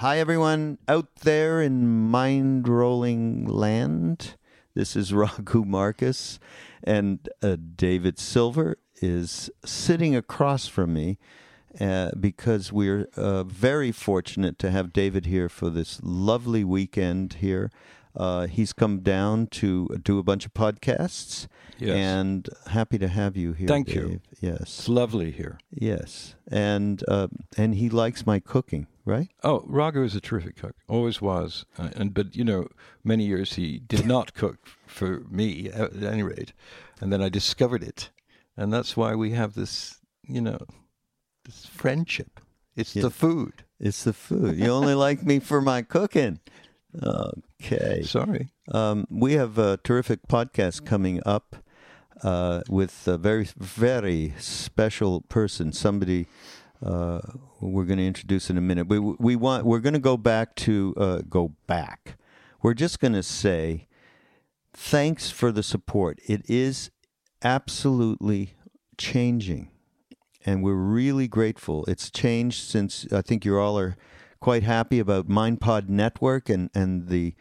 Hi, everyone out there in mind rolling land. This is Raghu Marcus, and uh, David Silver is sitting across from me uh, because we're uh, very fortunate to have David here for this lovely weekend here. Uh, he's come down to do a bunch of podcasts, Yes. and happy to have you here. Thank you. Yes, It's lovely here. yes, and uh, and he likes my cooking, right? Oh, Raghu is a terrific cook. Always was. Uh, and but you know, many years he did not cook for me at any rate, and then I discovered it, and that's why we have this, you know, this friendship. It's Yeah. the food. It's the food. You only like me for my cooking. Okay. Sorry. Um, we have a terrific podcast coming up uh, with a very, very special person. Somebody uh, we're going to introduce in a minute. We we want we're going to go back to uh, go back. We're just going to say thanks for the support. It is absolutely changing, and we're really grateful. It's changed since I think you all are quite happy about MindPod Network and and the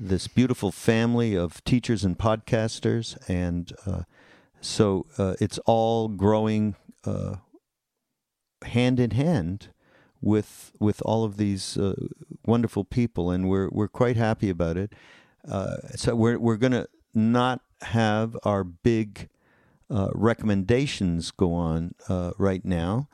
this beautiful family of teachers and podcasters, and uh, so uh, it's all growing uh, hand in hand with with all of these uh, wonderful people, and we're we're quite happy about it. Uh, so we're we're gonna not have our big uh, recommendations go on uh, right now,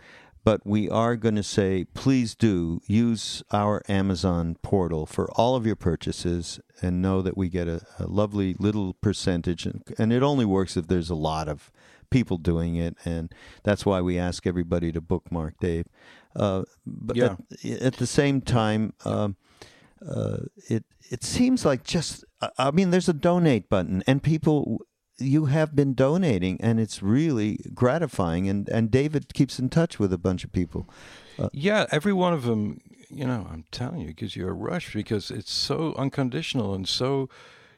but we are going to say please do use our Amazon portal for all of your purchases and know that we get a, a lovely little percentage. And, and it only works if there's a lot of people doing it. And that's why we ask everybody to bookmark Dave. Uh, but Yeah. at, at the same time, um, uh, it it seems like just I- I mean there's a donate button and people you have been donating and it's really gratifying and and David keeps in touch with a bunch of people. Yeah, every one of them, you know, I'm telling you, gives you a rush because it's so unconditional and so,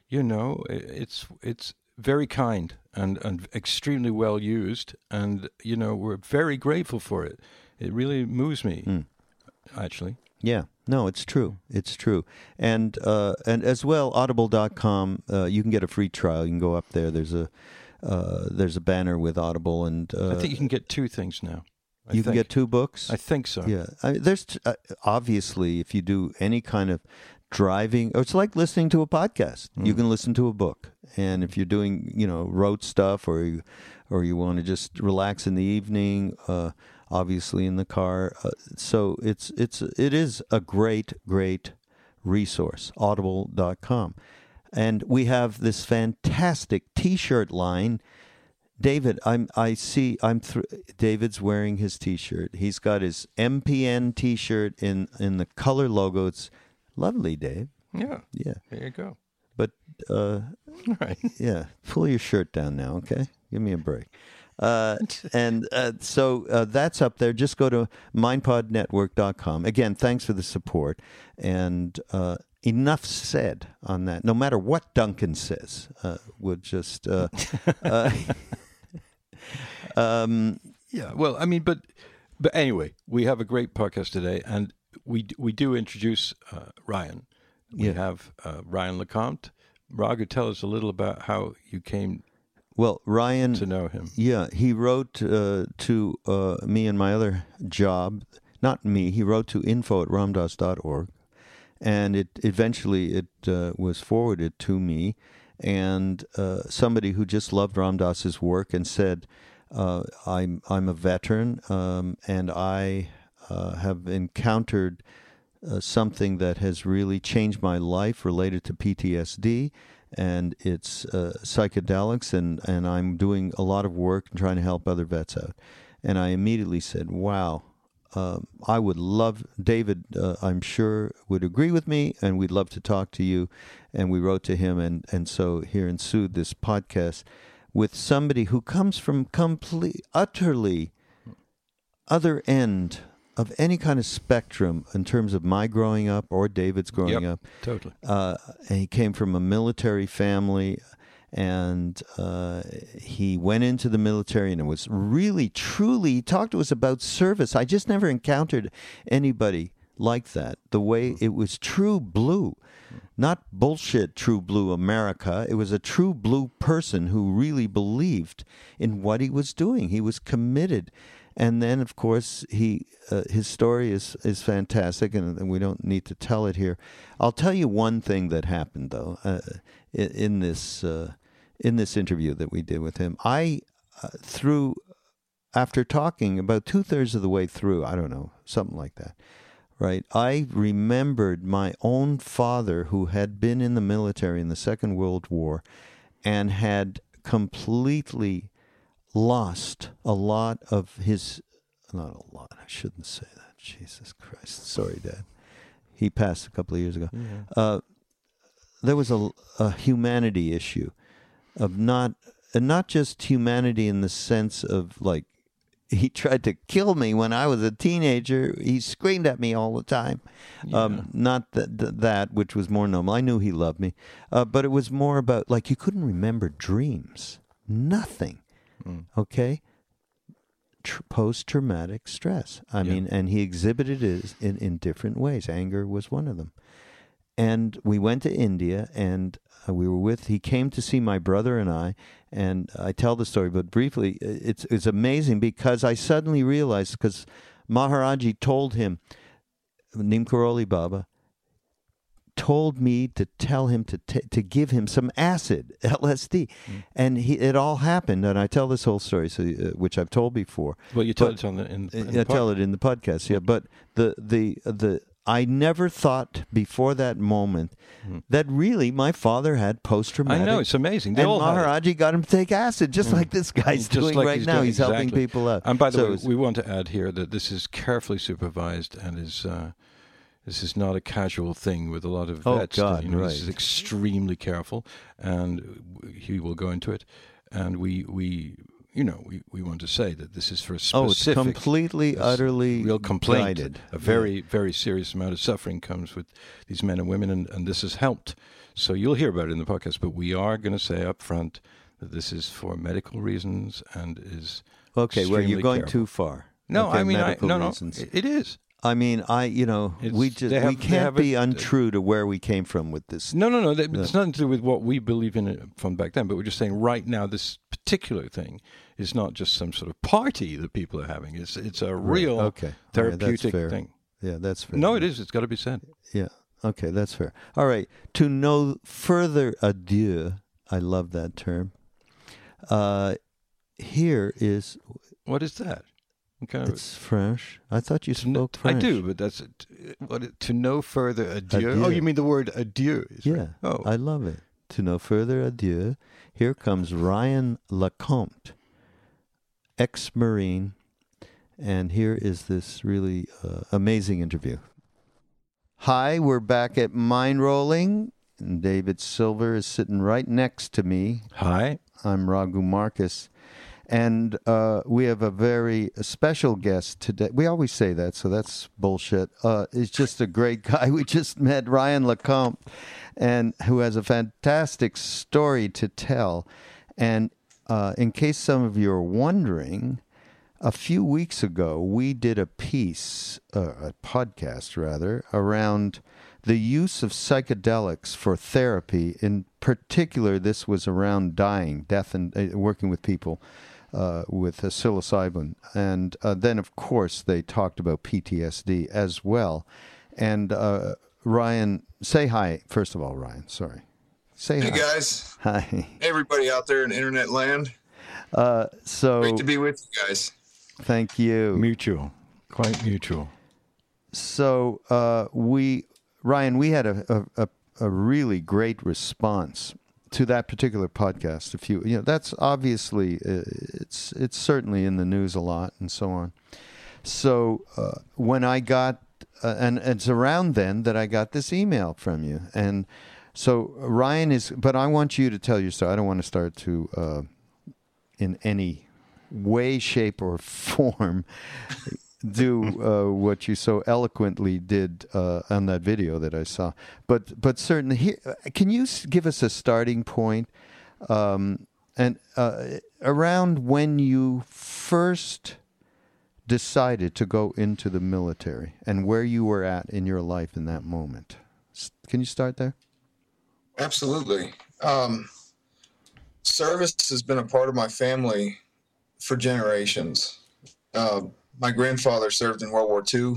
you know, it's it's very kind and and extremely well used, and you know, we're very grateful for it. It really moves me, Mm. actually. Yeah. No, it's true. It's true. And uh, and as well, audible.com, uh, you can get a free trial. You can go up there. There's a uh, there's a banner with Audible and uh, I think you can get two things now. I you can get two books. I think so. Yeah, I, there's t- uh, obviously if you do any kind of driving, it's like listening to a podcast. You can listen to a book, and if you're doing you know road stuff or you or you want to just relax in the evening, uh, obviously in the car. Uh, so it's it's it is a great great resource. Audible.com, and we have this fantastic T-shirt line. David, I'm. I see. I'm. Th- David's wearing his T-shirt. He's got his MPN T-shirt in in the color logo. It's lovely, Dave. Yeah. Yeah, There you go. but uh, right. yeah, pull your shirt down now, okay? Give me a break. Uh, and uh, so uh, that's up there. Just go to mindpodnetwork.com. Again, thanks for the support. And uh, enough said on that. No matter what Duncan says, uh, we'll just. Uh, uh, um, Yeah, well, I mean, but but anyway, we have a great podcast today, and we we do introduce uh, Ryan. We Yeah. have uh, Ryan LeCompte. Raghu, tell us a little about how you came well, Ryan. to know him. Yeah, he wrote uh, to uh, me and my other job. Not me. He wrote to info at ramdass.org. And it eventually it uh, was forwarded to me. And uh, somebody who just loved Ram Dass's work and said, uh, I'm, I'm a veteran um, and I uh, have encountered uh, something that has really changed my life related to PTSD and it's uh, psychedelics, and, and I'm doing a lot of work and trying to help other vets out. And I immediately said, wow, um, I would love, David, uh, I'm sure, would agree with me, and we'd love to talk to you. And we wrote to him, and, and so here ensued this podcast with somebody who comes from complete, utterly other end of any kind of spectrum in terms of my growing up or David's growing Yep. up. Totally. Uh, and he came from a military family, and uh, he went into the military, and it was really, truly. He talked to us about service. I just never encountered anybody like that. The way it was true blue, not bullshit true blue America. It was a true blue person who really believed in what he was doing. He was committed. And then, of course, he uh, his story is is fantastic, and, we don't need to tell it here. I'll tell you one thing that happened though uh, in, in this uh, in this interview that we did with him. I uh, through after talking about two thirds of the way through, I don't know something like that, right? I remembered my own father who had been in the military in the Second World War, and had completely lost a lot of his not a lot i shouldn't say that jesus christ sorry dad he passed a couple of years ago uh, there was a, a humanity issue of not and not just humanity in the sense of like he tried to kill me when I was a teenager. He screamed at me all the time. Um, not that, that that which was more normal. I knew he loved me, uh, but it was more about like you couldn't remember dreams. Nothing. Okay. Tr- Post traumatic stress. I Yeah. mean, and he exhibited it in, in different ways. Anger was one of them. And we went to India and uh, we were with, he came to see my brother and I. And I tell the story, but briefly, it's, it's amazing because I suddenly realized because Maharaji told him, Neem Karoli Baba, told me to tell him to t- to give him some acid LSD, and he it all happened. And I tell this whole story, so uh, which I've told before. Well, you tell But- it on the in, in I the tell it in the podcast, yeah. But the the the I never thought before that moment that really my father had post traumatic. I know it's amazing. They and all. Maharaji got him to take acid, just like this guy's Just doing like right he's now. doing- he's helping people out. And by the So way, we want to add here that this is carefully supervised and is uh, this is not a casual thing with a lot of Oh, vets. God, you know, right. This is extremely careful, and he will go into it. And we we you know we, we want to say that this is for a oh, it's specific. completely, utterly real complaint. guided. A very, very serious amount of suffering comes with these men and women, and, and this has helped. So you'll hear about it in the podcast, but we are going to say up front that this is for medical reasons and is Okay, well, you're going careful. too far. No, Okay, I mean, I, no, no, reasons. it is. I mean, I you know It's- we just have- we can't be it- untrue to where we came from with this. No, no, no. That, It's nothing to do with what we believe in from back then, but we're just saying right now this particular thing is not just some sort of party that people are having. It's it's a real okay. Right, that's therapeutic fair. thing. Yeah, that's fair. No, it is. It's got to be said. Yeah. Okay, that's fair. All right. To no further adieu. I love that term. Uh, here is What is that? What kind of it's French. I thought you spoke French. I do, but that's it. what to no further adieu. Adieu. Oh, you mean the word adieu? Yeah. right. Oh, I love it. To no further adieu. Here comes Ryan LeCompte, ex-marine, and here is this really uh, amazing interview. Hi, we're back at Mind Rolling, and David Silver is sitting right next to me. hi. I'm Raghu Marcus. And uh, we have a very special guest today. We always say that, so that's bullshit. Uh, he's just a great guy. We just met Ryan LeCompte, and who has a fantastic story to tell. And uh, in case some of you are wondering, a few weeks ago we did a piece, uh, a podcast rather, around the use of psychedelics for therapy. In particular, this was around dying, death, and uh, working with people uh, with psilocybin. And uh, then, of course, they talked about PTSD as well. And uh, Ryan, say hi, first of all, Ryan. Sorry. Say Hey hi. guys, Hi. hey everybody out there in internet land. Uh, so, Great to be with you guys. thank you. Mutual, quite mutual. So uh, we, Ryan, we had a, a, a, a really great response to that particular podcast. If you you know, that's obviously uh, it's it's certainly in the news a lot and so on. So uh, when I got, uh, and it's around then that I got this email from you, and so Ryan is, but I want you to tell your story. I don't want to start to, uh, in any way, shape, or form do uh, what you so eloquently did uh, on that video that I saw. But but certainly, here, can you give us a starting point um, and uh, around when you first decided to go into the military and where you were at in your life in that moment. Can you start there? Absolutely. Um, service has been a part of my family for generations. Uh, my grandfather served in World War II.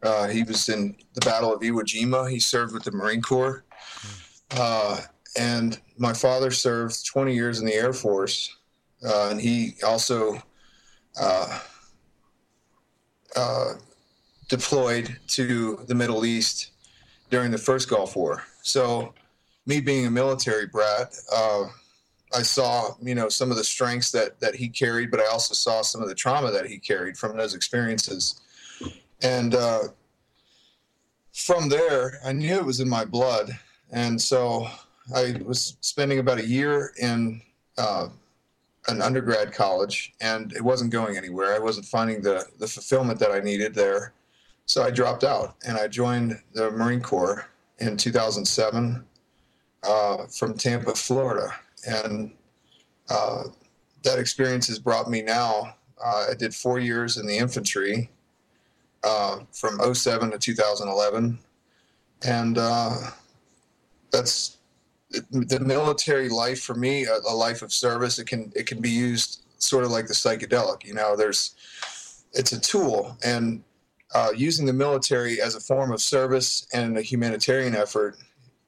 Uh, he was in the Battle of Iwo Jima. He served with the Marine Corps. Uh, and my father served 20 years in the Air Force. Uh, and he also uh, uh, deployed to the Middle East during the first Gulf War. So, me being a military brat, uh, I saw you know some of the strengths that that he carried, but I also saw some of the trauma that he carried from those experiences. And uh, from there, I knew it was in my blood, and so I was spending about a year in uh, an undergrad college, and it wasn't going anywhere. I wasn't finding the the fulfillment that I needed there, so I dropped out and I joined the Marine Corps in 2007 uh, from Tampa, Florida, and uh, that experience has brought me now. Uh, I did four years in the infantry uh, from 07 to 2011, and uh, that's the military life for me, a, a, life of service. It can it can be used sort of like the psychedelic. You know, there's it's a tool, and uh, using the military as a form of service and a humanitarian effort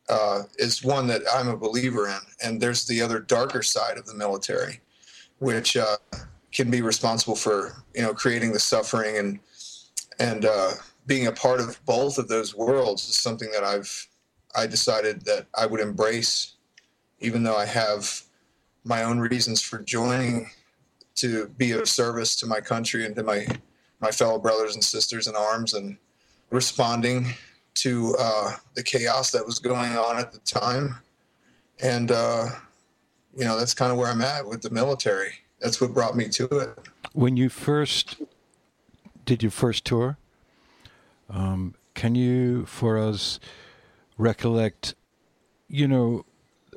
uh, is one that I'm a believer in. And there's the other darker side of the military, which uh, can be responsible for you know creating the suffering and and uh, being a part of both of those worlds is something that I've I decided that I would embrace, even though I have my own reasons for joining to be of service to my country and to my my fellow brothers and sisters in arms and responding to uh, the chaos that was going on at the time. And, uh, you know, that's kind of where I'm at with the military. That's what brought me to it. When you first did your first tour, um, can you, for us, recollect, you know,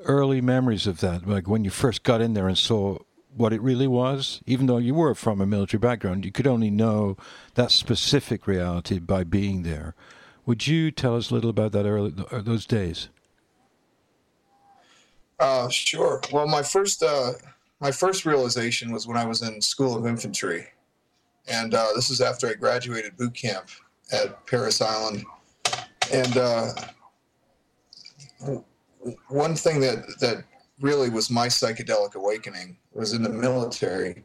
early memories of that, like when you first got in there and saw what it really was, even though you were from a military background, you could only know that specific reality by being there. Would you tell us a little about that early uh, those days? Uh, sure. Well, my first uh, my first realization was when I was in School of Infantry, and uh, this is after I graduated boot camp at Parris Island, and uh, one thing that that really was my psychedelic awakening was in the military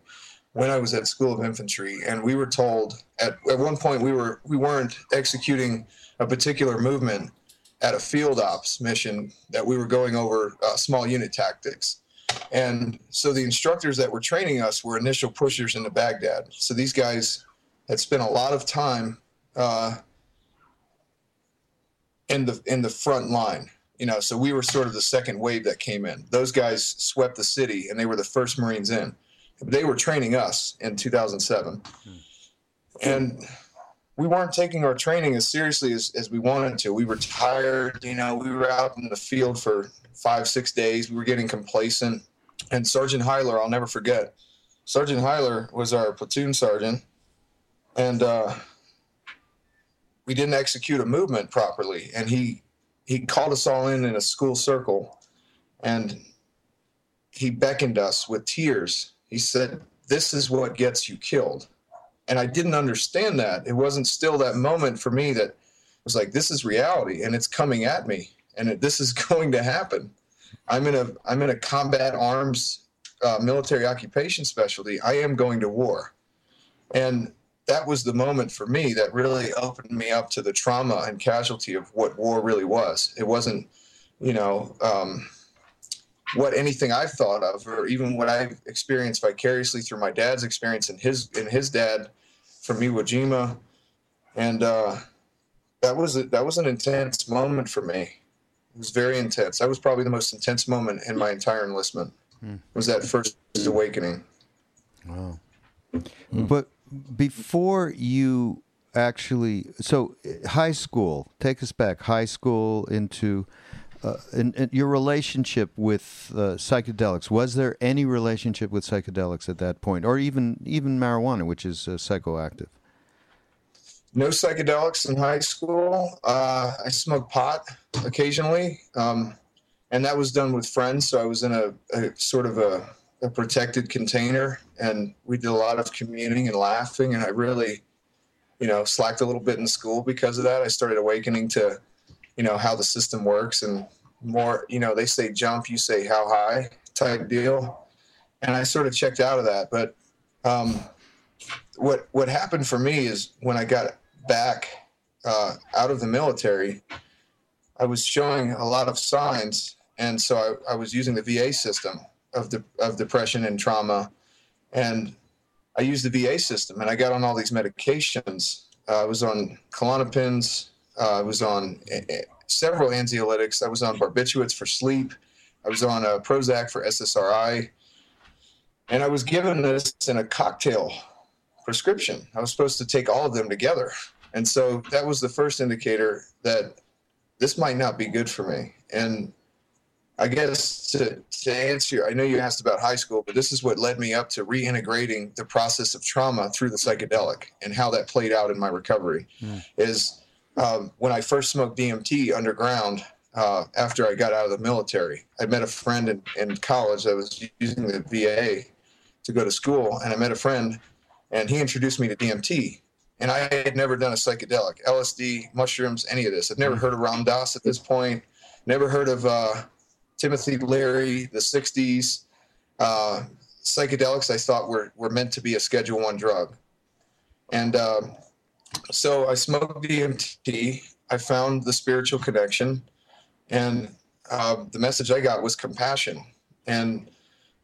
when I was at School of Infantry, and we were told at, at one point we were we weren't executing a particular movement at a field ops mission that we were going over uh, small unit tactics. And so the instructors that were training us were initial pushers into Baghdad. So these guys had spent a lot of time uh, in the in the front line you know so we were sort of the second wave that came in those guys swept the city and they were the first marines in they were training us in 2007 hmm. and we weren't taking our training as seriously as, as we wanted to. We were tired you know we were out in the field for five six days. We were getting complacent. And sergeant heiler i'll never forget sergeant heiler was our platoon sergeant. And uh, we didn't execute a movement properly. And he he called us all in in a school circle. And he beckoned us with tears. He said, This is what gets you killed. And I didn't understand that. It wasn't still that moment for me that was like, This is reality and it's coming at me and it, this is going to happen. I'm in a I'm in a combat arms uh, military occupation specialty. I am going to war. And that was the moment for me that really opened me up to the trauma and casualty of what war really was. It wasn't, you know, um, what anything I've thought of, or even what I've experienced vicariously through my dad's experience and his and his dad from Iwo Jima, and uh, that was a, that was an intense moment for me. It was very intense. That was probably the most intense moment in my entire enlistment. Hmm. Was that first awakening? Wow. But before you actually, so high school, take us back, high school into uh, in, in your relationship with uh, psychedelics. Was there any relationship with psychedelics at that point, or even even marijuana, which is uh, psychoactive? No psychedelics in high school. Uh, I smoked pot occasionally, um, and that was done with friends. So I was in a, a sort of a, a protected container, and we did a lot of communing and laughing. And I really, you know, slacked a little bit in school because of that. I started awakening to you know how the system works and more you know they say jump you say how high type deal. And i sort of checked out of that. But um, what what happened for me is when i got back uh, out of the military i was showing a lot of signs. And so I, I was using the va system of the of depression and trauma. And i used the va system and i got on all these medications. Uh, i was on klonopins uh, I was on uh, several anxiolytics. I was on barbiturates for sleep. I was on a Prozac for SSRI. And I was given this in a cocktail prescription. I was supposed to take all of them together. And so that was the first indicator that this might not be good for me. And I guess to, to answer, I know you asked about high school, but this is what led me up to reintegrating the process of trauma through the psychedelic and how that played out in my recovery. Mm. Is um, when I first smoked DMT underground uh, after I got out of the military. I met a friend in, in college that was using the VA to go to school, and I met a friend, and he introduced me to DMT. And I had never done a psychedelic, LSD, mushrooms, any of this. I've never heard of Ram Dass at this point. Never heard of uh, Timothy Leary, the '60s. Uh, psychedelics I thought were were meant to be a Schedule One drug, and um, so I smoked DMT. I found the spiritual connection, and uh, the message I got was compassion. And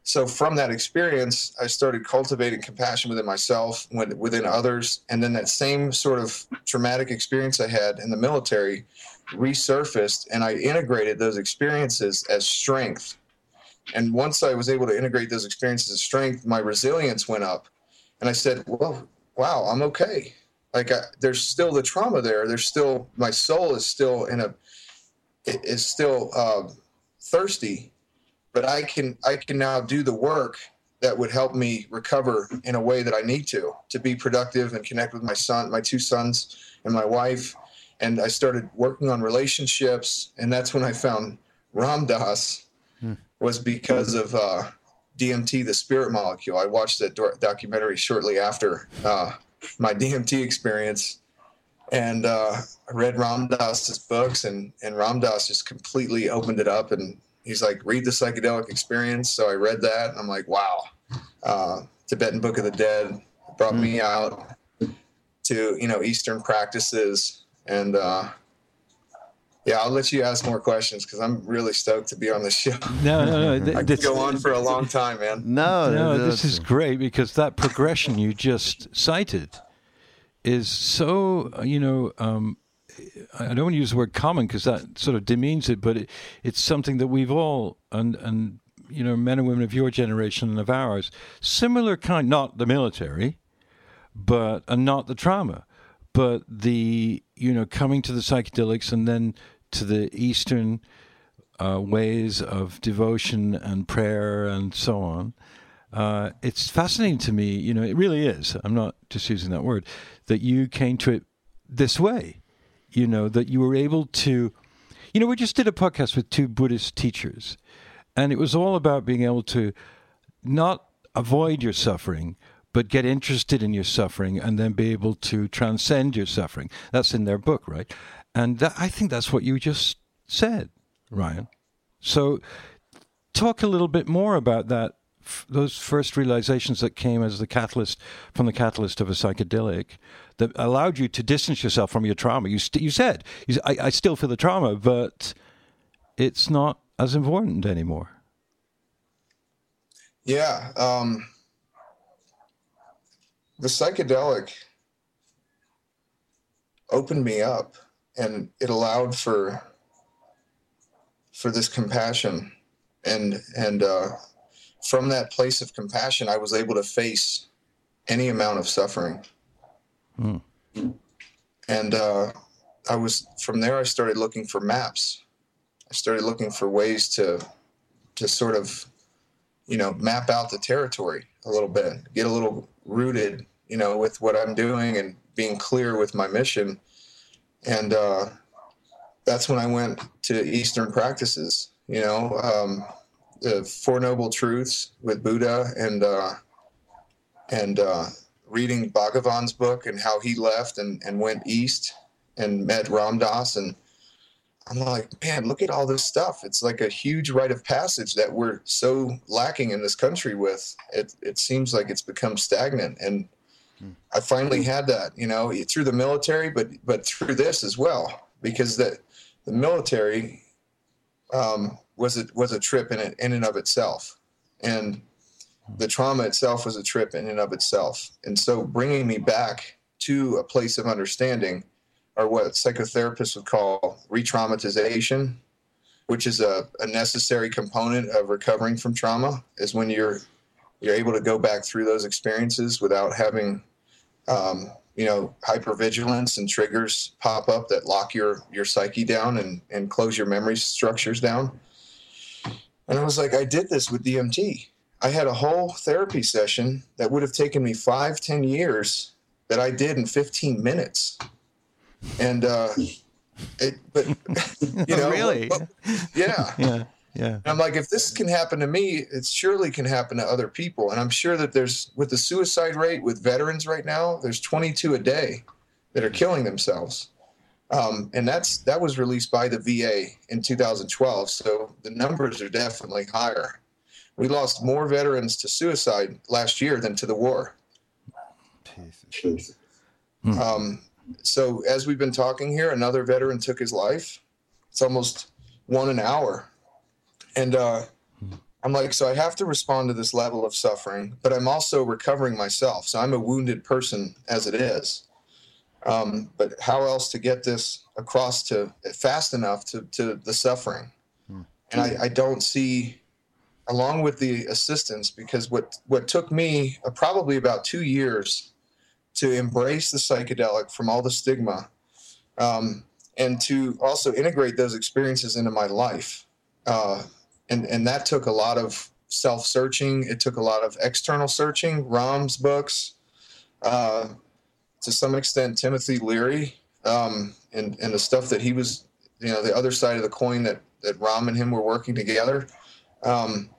so from that experience, I started cultivating compassion within myself, within others, and then that same sort of traumatic experience I had in the military resurfaced, and I integrated those experiences as strength. And once I was able to integrate those experiences as strength, my resilience went up, and I said, "Well, wow, I'm okay." Like I, there's still the trauma there. There's still my soul is still in a is still uh, thirsty but i can i can now do the work that would help me recover in a way that i need to to be productive and connect with my son my two sons and my wife. And i started working on relationships and that's when i found ram dass hmm. was because of uh, dmt the spirit molecule. I watched that documentary shortly after uh, my DMT experience, and uh, I read Ram Dass's books, and and Ram Dass just completely opened it up, and he's like, read the psychedelic experience. So I read that, and I'm like, wow, uh, Tibetan Book of the Dead brought me mm. out to you know Eastern practices, and uh, yeah, I'll let you ask more questions because I'm really stoked to be on the show. No, no, no. I could go on for a long time, man. No, no, this is great because that progression you just cited is so, you know, um, I don't want to use the word common because that sort of demeans it, but it, it's something that we've all, and, and, you know, men and women of your generation and of ours, similar kind, not the military, but, and not the trauma, but the, you know, coming to the psychedelics and then to the Eastern uh, ways of devotion and prayer and so on. Uh, it's fascinating to me, you know, it really is. I'm not just using that word, that you came to it this way, you know, that you were able to, you know, we just did a podcast with two Buddhist teachers, and it was all about being able to not avoid your suffering, but get interested in your suffering and then be able to transcend your suffering. That's in their book, right? And that, I think that's what you just said, Ryan. So, talk a little bit more about that. Those first realizations that came as the catalyst from the catalyst of a psychedelic that allowed you to distance yourself from your trauma. You, st- you said, you, I, I still feel the trauma, but it's not as important anymore. Yeah. Um, the psychedelic opened me up and it allowed for for this compassion. And and uh, from that place of compassion i was able to face any amount of suffering. Mm. and uh, i was from there i started looking for maps. I started looking for ways to to sort of you know map out the territory a little bit, get a little rooted, you know, with what I'm doing and being clear with my mission. And uh, that's when I went to Eastern practices. You know, um, the Four Noble Truths with Buddha and uh, and uh, reading Bhagavan's book and how he left and, and went east and met Ram Dass and I'm like, man, look at all this stuff. It's like a huge rite of passage that we're so lacking in this country with. It it seems like it's become stagnant and I finally had that, you know, through the military, but but through this as well, because that the military um, was a was a trip in it in and of itself, and the trauma itself was a trip in and of itself. And so, bringing me back to a place of understanding, or what psychotherapists would call re-traumatization, which is a, a necessary component of recovering from trauma, is when you're you're able to go back through those experiences without having um, you know hypervigilance and triggers pop up that lock your your psyche down and and close your memory structures down. And i was like i did this with dmt i had a whole therapy session that would have taken me five ten years that i did in 15 minutes and uh it but you know really but- yeah yeah yeah and I'm like, if this can happen to me, it surely can happen to other people. And I'm sure that there's, with the suicide rate with veterans right now, there's 22 a day that are killing themselves. Um, and that's that was released by the VA in 2012. So the numbers are definitely higher. We lost more veterans to suicide last year than to the war. Um, so as we've been talking here, another veteran took his life. It's almost one an hour and uh, I'm like, so I have to respond to this level of suffering, but I'm also recovering myself. So I'm a wounded person as it is. Um, but how else to get this across to fast enough to, to the suffering? And I, I don't see, along with the assistance, because what, what took me uh, probably about two years to embrace the psychedelic from all the stigma um, and to also integrate those experiences into my life. Uh, and and that took a lot of self searching. It took a lot of external searching. Ram's books, uh, to some extent, Timothy Leary, um, and and the stuff that he was, you know, the other side of the coin that that Ram and him were working together. Um,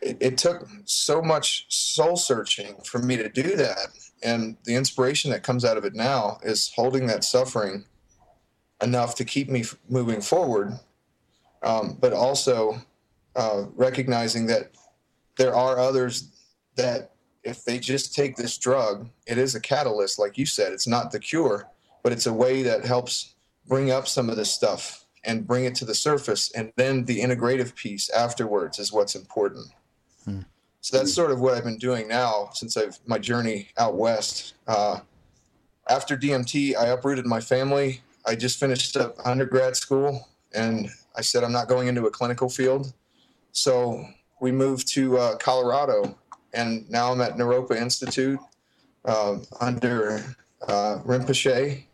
it, it took so much soul searching for me to do that, and the inspiration that comes out of it now is holding that suffering enough to keep me f- moving forward, um, but also uh, recognizing that there are others that if they just take this drug, it is a catalyst, like you said. It's not the cure, but it's a way that helps bring up some of this stuff and bring it to the surface. And then the integrative piece afterwards is what's important. So that's sort of what I've been doing now since I've my journey out west. Uh, after DMT, I uprooted my family. I just finished up undergrad school, and I said I'm not going into a clinical field. So we moved to uh, Colorado, and now I'm at Naropa Institute uh, under uh, Rinpoche,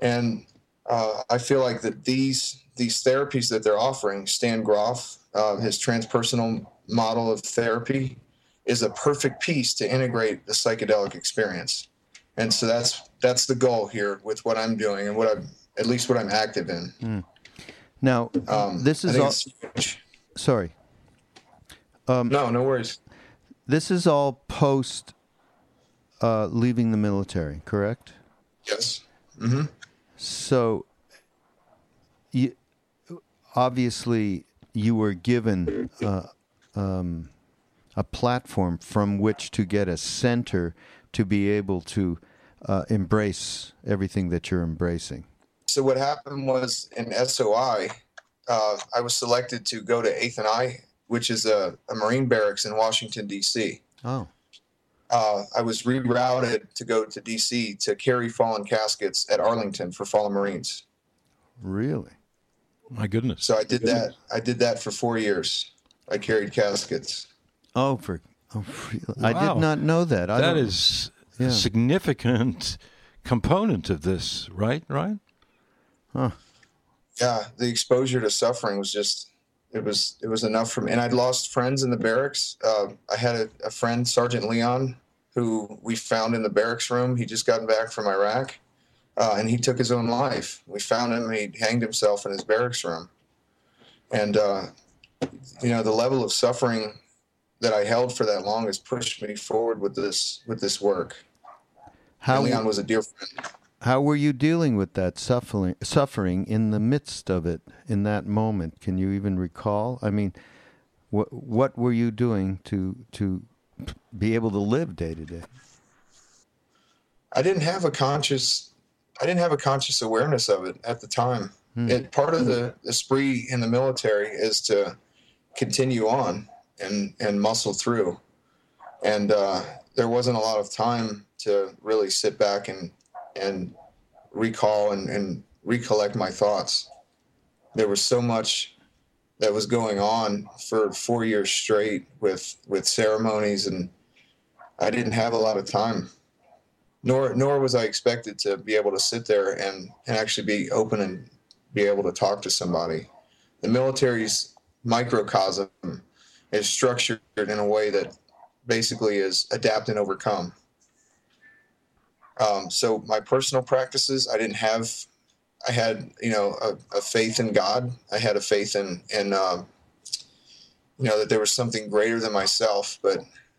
and uh, I feel like that these these therapies that they're offering, Stan Grof, uh, his transpersonal model of therapy, is a perfect piece to integrate the psychedelic experience, and so that's that's the goal here with what I'm doing and what I'm at least what I'm active in. now Um, this is all sorry No, no worries. this is all post uh, leaving the military correct Yes. Mm-hmm. So, you, obviously, you were given uh, um, a platform from which to get a center to be able to uh, embrace everything that you're embracing. So what happened was in SOI, uh, I was selected to go to Eighth and I, which is a, a Marine barracks in Washington D.C. Oh, Uh, I was rerouted to go to D.C. to carry fallen caskets at Arlington for fallen Marines. really? My goodness. So I did that. I did that for four years. I carried caskets. Oh, for oh, really? I Wow. did not know that. I That Yeah. a significant component of this, right? Right? Huh. Yeah, the exposure to suffering was just it was it was enough for me. And I'd lost friends in the barracks. Uh, I had a, a, friend, Sergeant Leon, who we found in the barracks room. He just gotten back from Iraq, uh, and he took his own life. We found him. He hanged himself in his barracks room. And uh, you know, the level of suffering that I held for that long has pushed me forward with this with this work. How and Leon was a dear friend. How were you dealing with that suffering suffering in the midst of it in that moment? Can you even recall? I mean, what what were you doing to to be able to live day to day? I didn't have a conscious I didn't have a conscious awareness of it at the time. Hmm. It, part of the, the spree in the military is to continue on and and muscle through. And uh, there wasn't a lot of time to really sit back and and recall and, and recollect my thoughts. There was so much that was going on for four years straight with with ceremonies, and I didn't have a lot of time. Nor nor was I expected to be able to sit there and, and actually be open and be able to talk to somebody. The military's microcosm is structured in a way that basically is adapt and overcome. Um, so my personal practices, I didn't have. I had, you know, a, a faith in God. I had a faith in, in, um, you know, that there was something greater than myself. But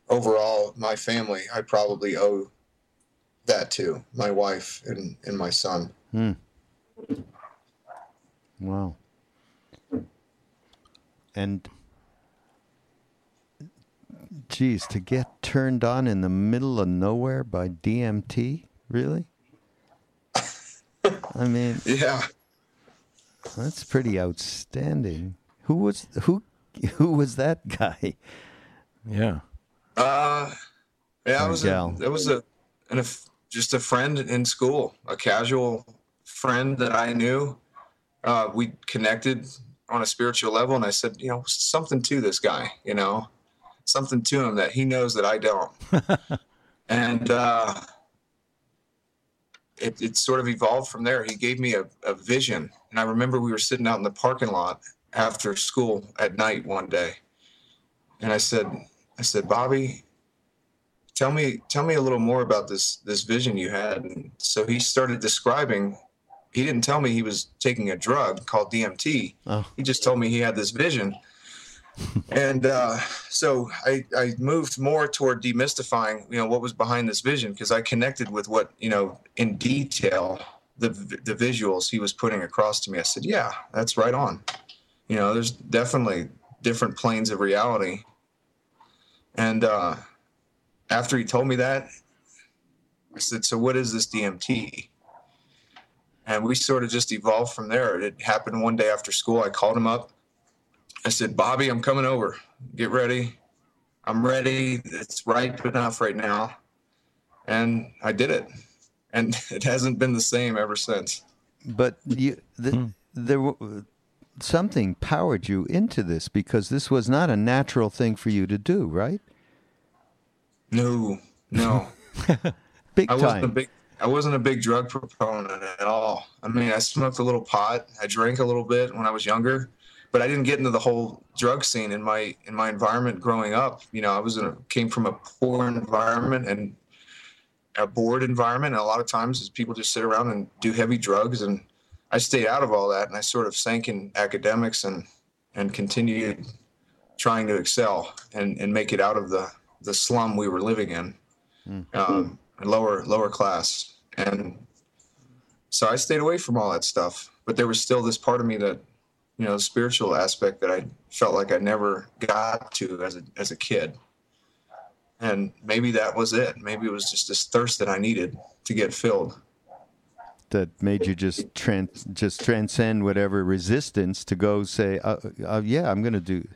overall, my family, I probably owe that to my wife and, and my son. Hmm. Wow. And geez, to get turned on in the middle of nowhere by DMT, really? I mean, yeah, that's pretty outstanding. Who was who? Who was that guy? Yeah. Uh, yeah, it was a, it was a, an, a just a friend in school, a casual friend that I knew. Uh, we connected on a spiritual level, and I said, you know, something to this guy, you know, something to him that he knows that I don't. and uh, it, it sort of evolved from there. He gave me a, a vision. And I remember we were sitting out in the parking lot after school at night one day. And I said, I said, Bobby, tell me, tell me a little more about this, this vision you had. And so he started describing, he didn't tell me he was taking a drug called DMT. Oh. He just told me he had this vision and uh, so I, I moved more toward demystifying, you know, what was behind this vision because I connected with what, you know, in detail, the the visuals he was putting across to me. I said, yeah, that's right on. You know, there's definitely different planes of reality. And uh, after he told me that, I said, so what is this DMT? And we sort of just evolved from there. It happened one day after school. I called him up I said, Bobby, I'm coming over. Get ready. I'm ready. It's ripe enough right now. And I did it. And it hasn't been the same ever since. But you, the, hmm. there, something powered you into this because this was not a natural thing for you to do, right? No, no. big I time. Wasn't a big, I wasn't a big drug proponent at all. I mean, I smoked a little pot. I drank a little bit when I was younger but I didn't get into the whole drug scene in my in my environment growing up. You know, I was in a, came from a poor environment and a bored environment. And a lot of times, people just sit around and do heavy drugs, and I stayed out of all that, and I sort of sank in academics and and continued trying to excel and and make it out of the the slum we were living in, mm. um, lower lower class, and so I stayed away from all that stuff. But there was still this part of me that you know, spiritual aspect that I felt like I never got to as a as a kid. And maybe that was it. Maybe it was just this thirst that I needed to get filled. That made you just trans just transcend whatever resistance to go say, uh, uh, "Yeah, I'm going to do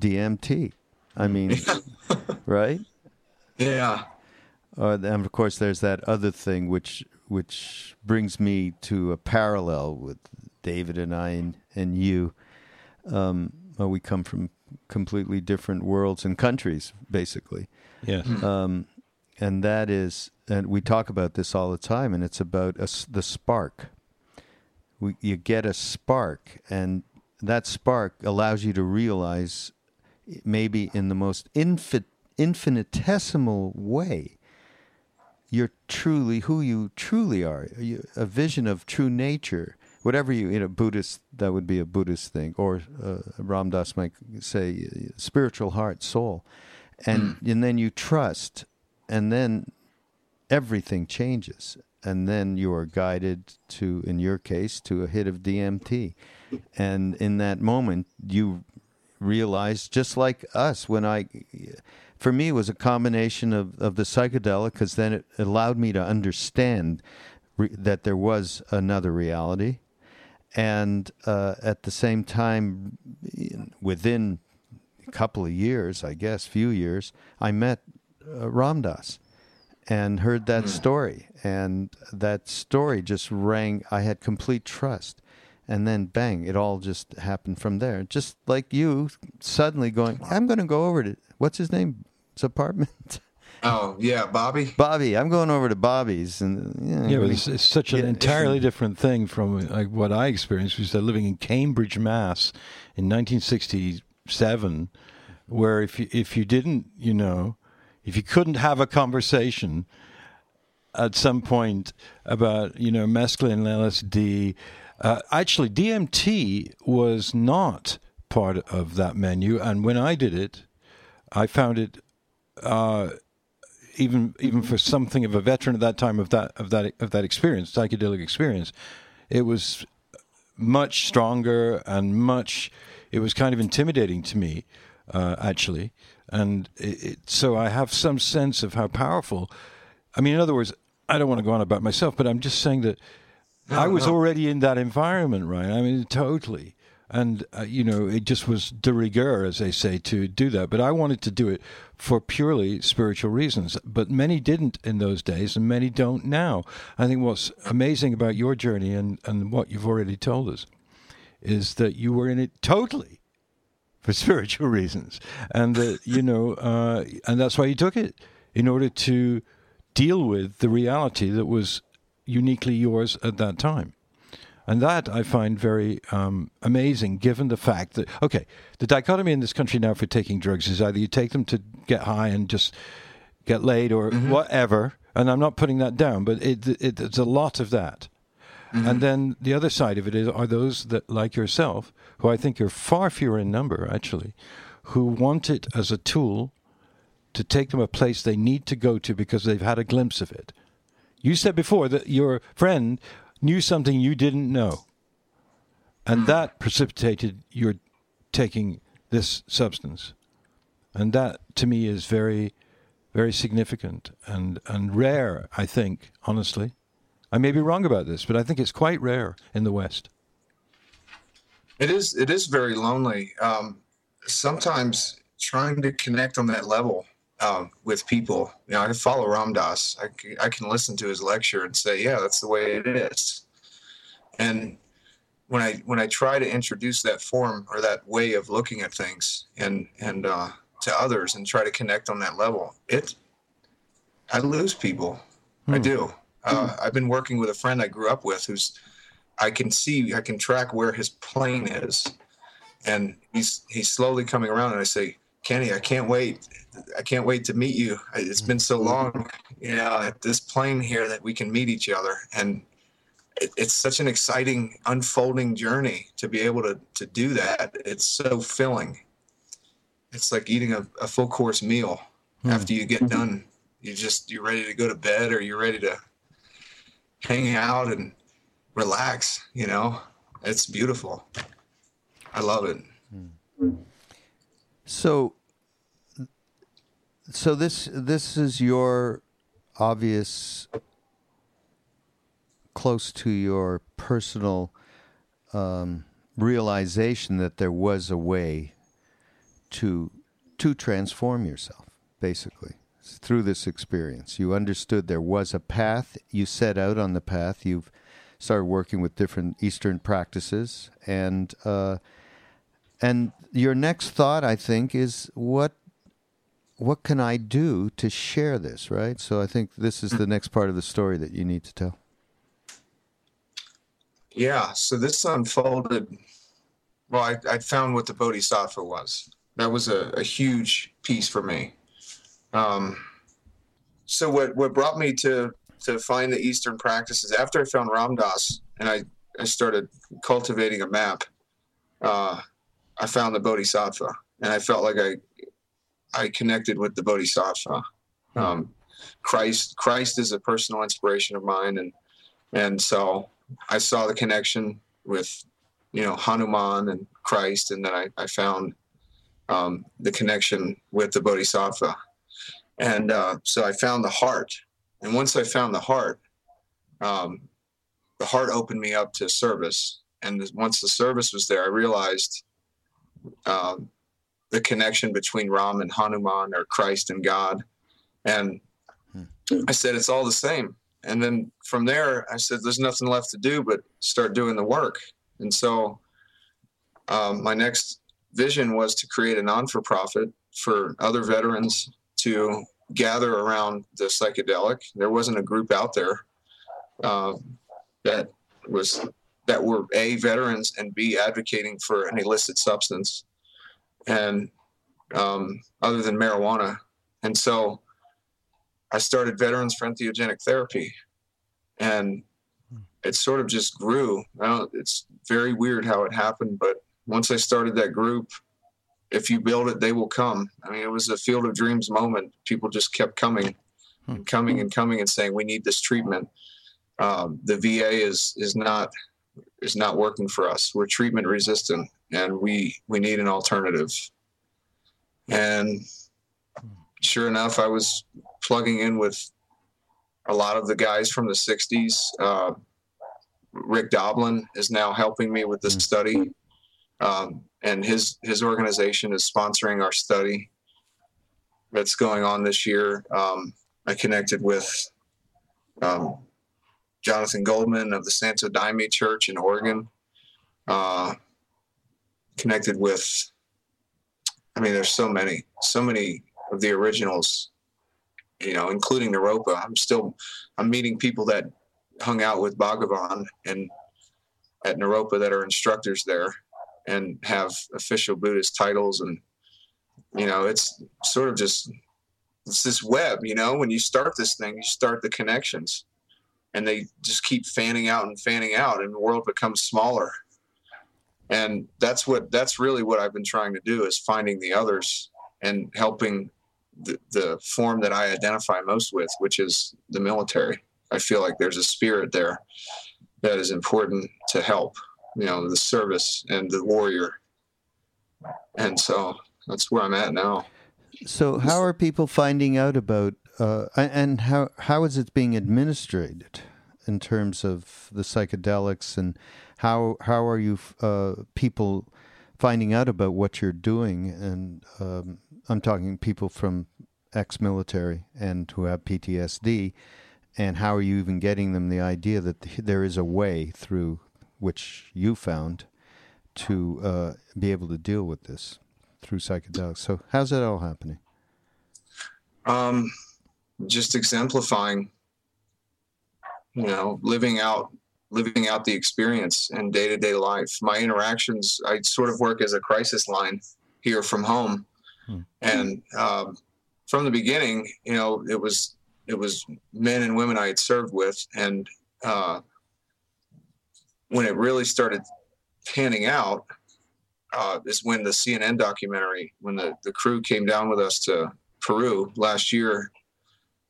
DMT." I mean, right? Yeah. Uh, and of course, there's that other thing which which brings me to a parallel with David and I and, and you. Um, well, we come from completely different worlds and countries, basically. Yes. Hmm. Um, and that is, and we talk about this all the time, and it's about a, the spark, we, you get a spark, and that spark allows you to realize, maybe in the most infin- infinitesimal way, you're truly who you truly are, a vision of true nature. Whatever you, you know, Buddhist, that would be a Buddhist thing, or uh, Ram Dass might say, spiritual heart, soul, and and then you trust, and then everything changes and then you are guided to, in your case, to a hit of DMT. And in that moment, you realize, just like us, when I, for me, it was a combination of, of the psychedelic, because then it allowed me to understand re- that there was another reality. And uh, at the same time, within a couple of years, I guess, few years, I met uh, Ram Dass and heard that mm. story. And that story just rang. I had complete trust. And then bang, it all just happened from there. Just like you suddenly going, I'm going to go over to, what's his name? His apartment. Oh yeah, Bobby. Bobby, I'm going over to Bobby's, and you know, yeah, but it's, it's, such an yeah, entirely different thing from like what I experienced. Was living in Cambridge, Mass, in 1967, where if you, if you didn't, you know, if you couldn't have a conversation at some point about you know mescaline, LSD, uh, actually DMT was not part of that menu, and when I did it, I found it. Uh, even even for something of a veteran at that time of that of that of that experience, psychedelic experience, it was much stronger and much. It was kind of intimidating to me, uh, actually, and it, it, so I have some sense of how powerful. I mean, in other words, I don't want to go on about myself, but I'm just saying that no, I was no. already in that environment, right? I mean, totally. And, uh, you know, it just was de rigueur, as they say, to do that. But I wanted to do it for purely spiritual reasons. But many didn't in those days, and many don't now. I think what's amazing about your journey and, and what you've already told us is that you were in it totally for spiritual reasons, and that you know, uh, and that's why you took it in order to deal with the reality that was uniquely yours at that time. And that I find very um, amazing, given the fact that, okay, the dichotomy in this country now for taking drugs is either you take them to get high and just get laid or mm-hmm. whatever. And I'm not putting that down, but it, it, it's a lot of that. Mm-hmm. And then the other side of it is are those that, like yourself, who I think are far fewer in number, actually, who want it as a tool to take them a place they need to go to because they've had a glimpse of it. You said before that your friend knew something you didn't know. And mm-hmm. that precipitated your taking this substance. And that to me is very, very significant and, and rare, I think, honestly. I may be wrong about this, but I think it's quite rare in the West. It is. It is very lonely. Um, sometimes trying to connect on that level um, with people. You know, I follow Ram Dass. I, I can listen to his lecture and say, "Yeah, that's the way it is." And when I when I try to introduce that form or that way of looking at things and and uh, to others and try to connect on that level, it I lose people. Hmm. I do. Uh, I've been working with a friend I grew up with who's I can see I can track where his plane is, and he's he's slowly coming around. And I say, Kenny, I can't wait. I can't wait to meet you. It's been so mm-hmm. long, you know, at this plane here that we can meet each other, and it, it's such an exciting unfolding journey to be able to to do that. It's so filling. It's like eating a, a full course meal. Hmm. After you get mm-hmm. done, you just you're ready to go to bed or you're ready to hang out and relax. You know, it's beautiful. I love it. Hmm. So, so this this is your obvious close to your personal um, realization that there was a way to to transform yourself, basically through this experience. You understood there was a path. You set out on the path. You've started working with different Eastern practices, and uh, and your next thought, I think, is what what can I do to share this? Right. So I think this is the next part of the story that you need to tell. Yeah, so this unfolded. Well, I, I found what the Bodhisattva was. That was a, a huge piece for me. Um, so what what brought me to to find the Eastern practices after I found Ram Dass and I I started cultivating a map. Uh, I found the Bodhisattva, and I felt like I I connected with the Bodhisattva. Hmm. Um, Christ Christ is a personal inspiration of mine, and and so I saw the connection with you know Hanuman and Christ, and then I, I found um, the connection with the Bodhisattva, and uh, so I found the heart. And once I found the heart, um, the heart opened me up to service. And once the service was there, I realized um, the connection between Ram and Hanuman or Christ and God. And hmm. I said, it's all the same. And then from there, I said, there's nothing left to do but start doing the work. And so um, my next vision was to create a non for profit for other veterans to gather around the psychedelic. There wasn't a group out there uh, that was that were a veterans and b advocating for an illicit substance, and um, other than marijuana. And so I started Veterans for Entheogenic Therapy, and it sort of just grew. it's very weird how it happened, but once I started that group, if you build it, they will come. I mean, it was a field of dreams moment. People just kept coming and coming and coming and saying, "We need this treatment." Um, the VA is is not is not working for us. We're treatment resistant, and we we need an alternative. And sure enough, I was plugging in with a lot of the guys from the '60s. Uh, Rick Doblin is now helping me with this hmm. study. Um, and his his organization is sponsoring our study that's going on this year. Um, I connected with um, Jonathan Goldman of the Santo Daime Church in Oregon. Uh, connected with, I mean, there's so many, so many of the originals, you know, including Naropa. I'm still, I'm meeting people that hung out with Bhagavan and at Naropa that are instructors there and have official Buddhist titles. And, you know, it's sort of just, it's this web, you know, when you start this thing, you start the connections and they just keep fanning out and fanning out and the world becomes smaller. And that's what, that's really what I've been trying to do is finding the others and helping the, the form that I identify most with, which is the military. I feel like there's a spirit there that is important to help you know the service and the warrior and so that's where i'm at now so how are people finding out about uh, and how how is it being administered in terms of the psychedelics and how how are you uh, people finding out about what you're doing and um, I'm talking people from ex-military and who have PTSD and how are you even getting them the idea that there is a way through which you found to uh, be able to deal with this through psychedelics. So, how's that all happening? Um, just exemplifying, you know, living out living out the experience in day to day life. My interactions, I sort of work as a crisis line here from home, hmm. and um, from the beginning, you know, it was it was men and women I had served with, and uh, when it really started panning out uh, is when the CNN documentary, when the, the crew came down with us to Peru last year,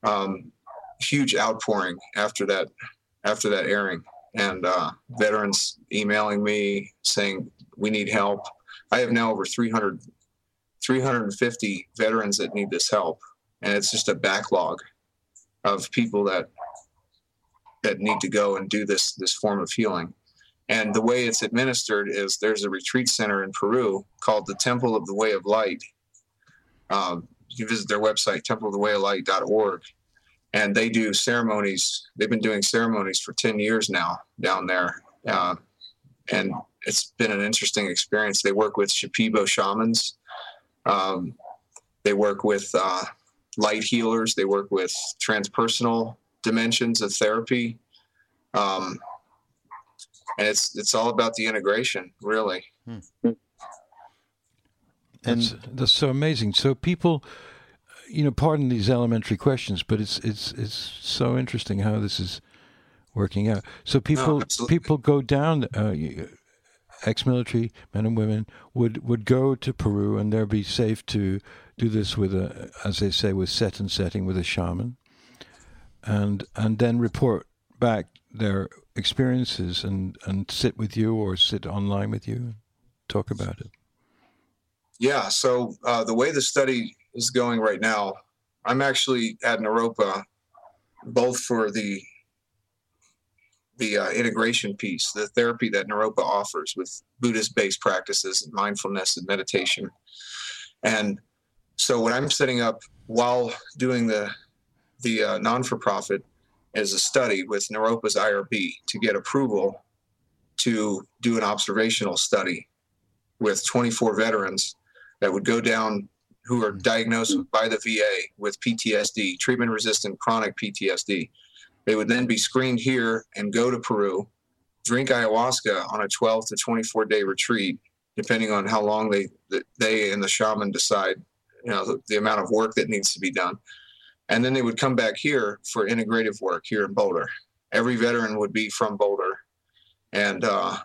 um, huge outpouring after that after that airing, and uh, veterans emailing me saying we need help. I have now over 300, 350 veterans that need this help, and it's just a backlog of people that that need to go and do this this form of healing. And the way it's administered is there's a retreat center in Peru called the Temple of the Way of Light. Um, you can visit their website, templeofthewayoflight.org. And they do ceremonies. They've been doing ceremonies for 10 years now down there. Uh, and it's been an interesting experience. They work with Shipibo shamans. Um, they work with uh, light healers. They work with transpersonal dimensions of therapy. Um, and it's it's all about the integration, really. Hmm. And that's, that's so amazing. So people, you know, pardon these elementary questions, but it's it's it's so interesting how this is working out. So people no, people go down. Uh, ex-military men and women would would go to Peru, and they'd be safe to do this with a, as they say, with set and setting with a shaman, and and then report back their experiences and and sit with you or sit online with you and talk about it. Yeah. So uh, the way the study is going right now, I'm actually at Naropa, both for the the uh, integration piece, the therapy that Naropa offers with Buddhist-based practices and mindfulness and meditation, and so what I'm setting up while doing the the uh, non-for-profit is a study with Naropa's IRB to get approval to do an observational study with 24 veterans that would go down who are diagnosed by the VA with PTSD, treatment resistant chronic PTSD. They would then be screened here and go to Peru, drink ayahuasca on a 12 to 24 day retreat, depending on how long they they and the shaman decide, you know, the, the amount of work that needs to be done. And then they would come back here for integrative work here in Boulder. Every veteran would be from Boulder. And uh,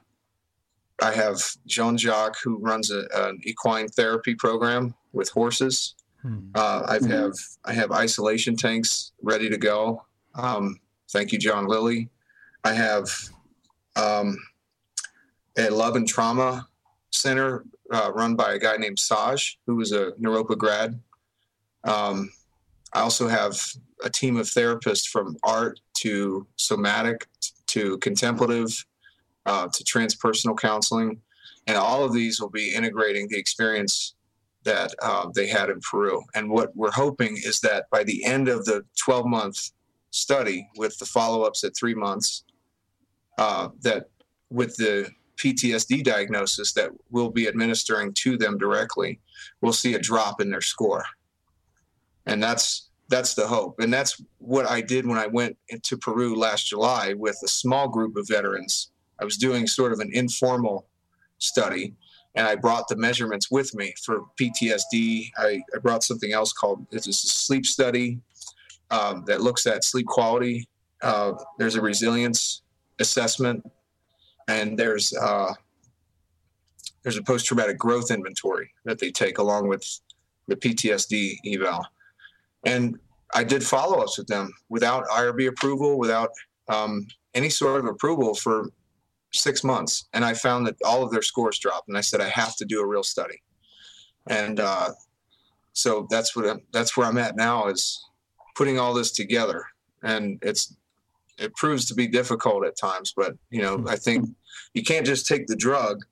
I have Jean Jacques, who runs a, an equine therapy program with horses. Hmm. Uh, I mm-hmm. have I have isolation tanks ready to go. Um, thank you, John Lilly. I have um, a love and trauma center uh, run by a guy named Saj, who was a Naropa grad. Um, I also have a team of therapists from art to somatic to contemplative uh, to transpersonal counseling. And all of these will be integrating the experience that uh, they had in Peru. And what we're hoping is that by the end of the 12 month study, with the follow ups at three months, uh, that with the PTSD diagnosis that we'll be administering to them directly, we'll see a drop in their score and that's that's the hope and that's what i did when i went into peru last july with a small group of veterans i was doing sort of an informal study and i brought the measurements with me for ptsd i, I brought something else called it's a sleep study um, that looks at sleep quality. Uh, there's a resilience assessment and there's uh, there's a post-traumatic growth inventory that they take along with the ptsd eval. And I did follow ups with them without IRB approval, without um, any sort of approval for six months. And I found that all of their scores dropped. And I said, I have to do a real study. And uh, so that's what I'm, that's where I'm at now is putting all this together. And it's it proves to be difficult at times, but you know, I think you can't just take the drug